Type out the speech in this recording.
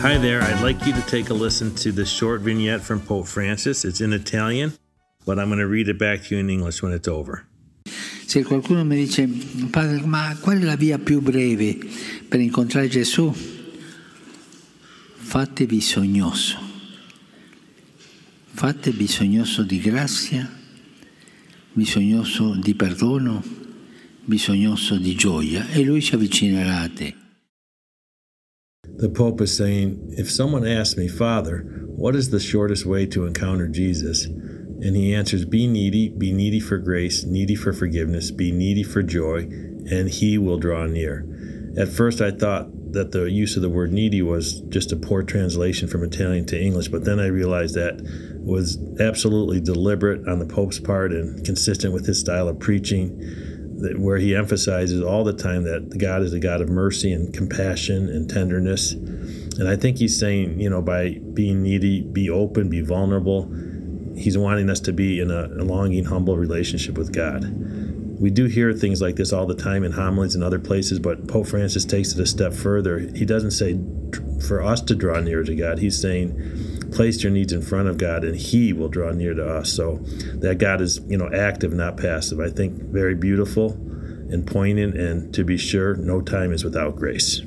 Hi there, I'd like you to take a listen to this short vignette from Pope Francis. It's in Italian, but I'm going to read it back to you in English when it's over. Se qualcuno mi dice, padre, ma qual è la via più breve per incontrare Gesù? Fate bisognoso. Fate bisognoso di grazia, bisognoso di perdono, bisognoso di gioia e lui ci avvicinerà a te. The Pope is saying, if someone asks me, Father, what is the shortest way to encounter Jesus? And he answers, Be needy, be needy for grace, needy for forgiveness, be needy for joy, and he will draw near. At first, I thought that the use of the word needy was just a poor translation from Italian to English, but then I realized that was absolutely deliberate on the Pope's part and consistent with his style of preaching where he emphasizes all the time that God is a God of mercy and compassion and tenderness. And I think he's saying, you know, by being needy, be open, be vulnerable, he's wanting us to be in a, a longing, humble relationship with God. We do hear things like this all the time in homilies and other places, but Pope Francis takes it a step further. He doesn't say for us to draw near to God, he's saying, place your needs in front of God and he will draw near to us. So that God is, you know, active, not passive. I think very beautiful and poignant and to be sure, no time is without grace.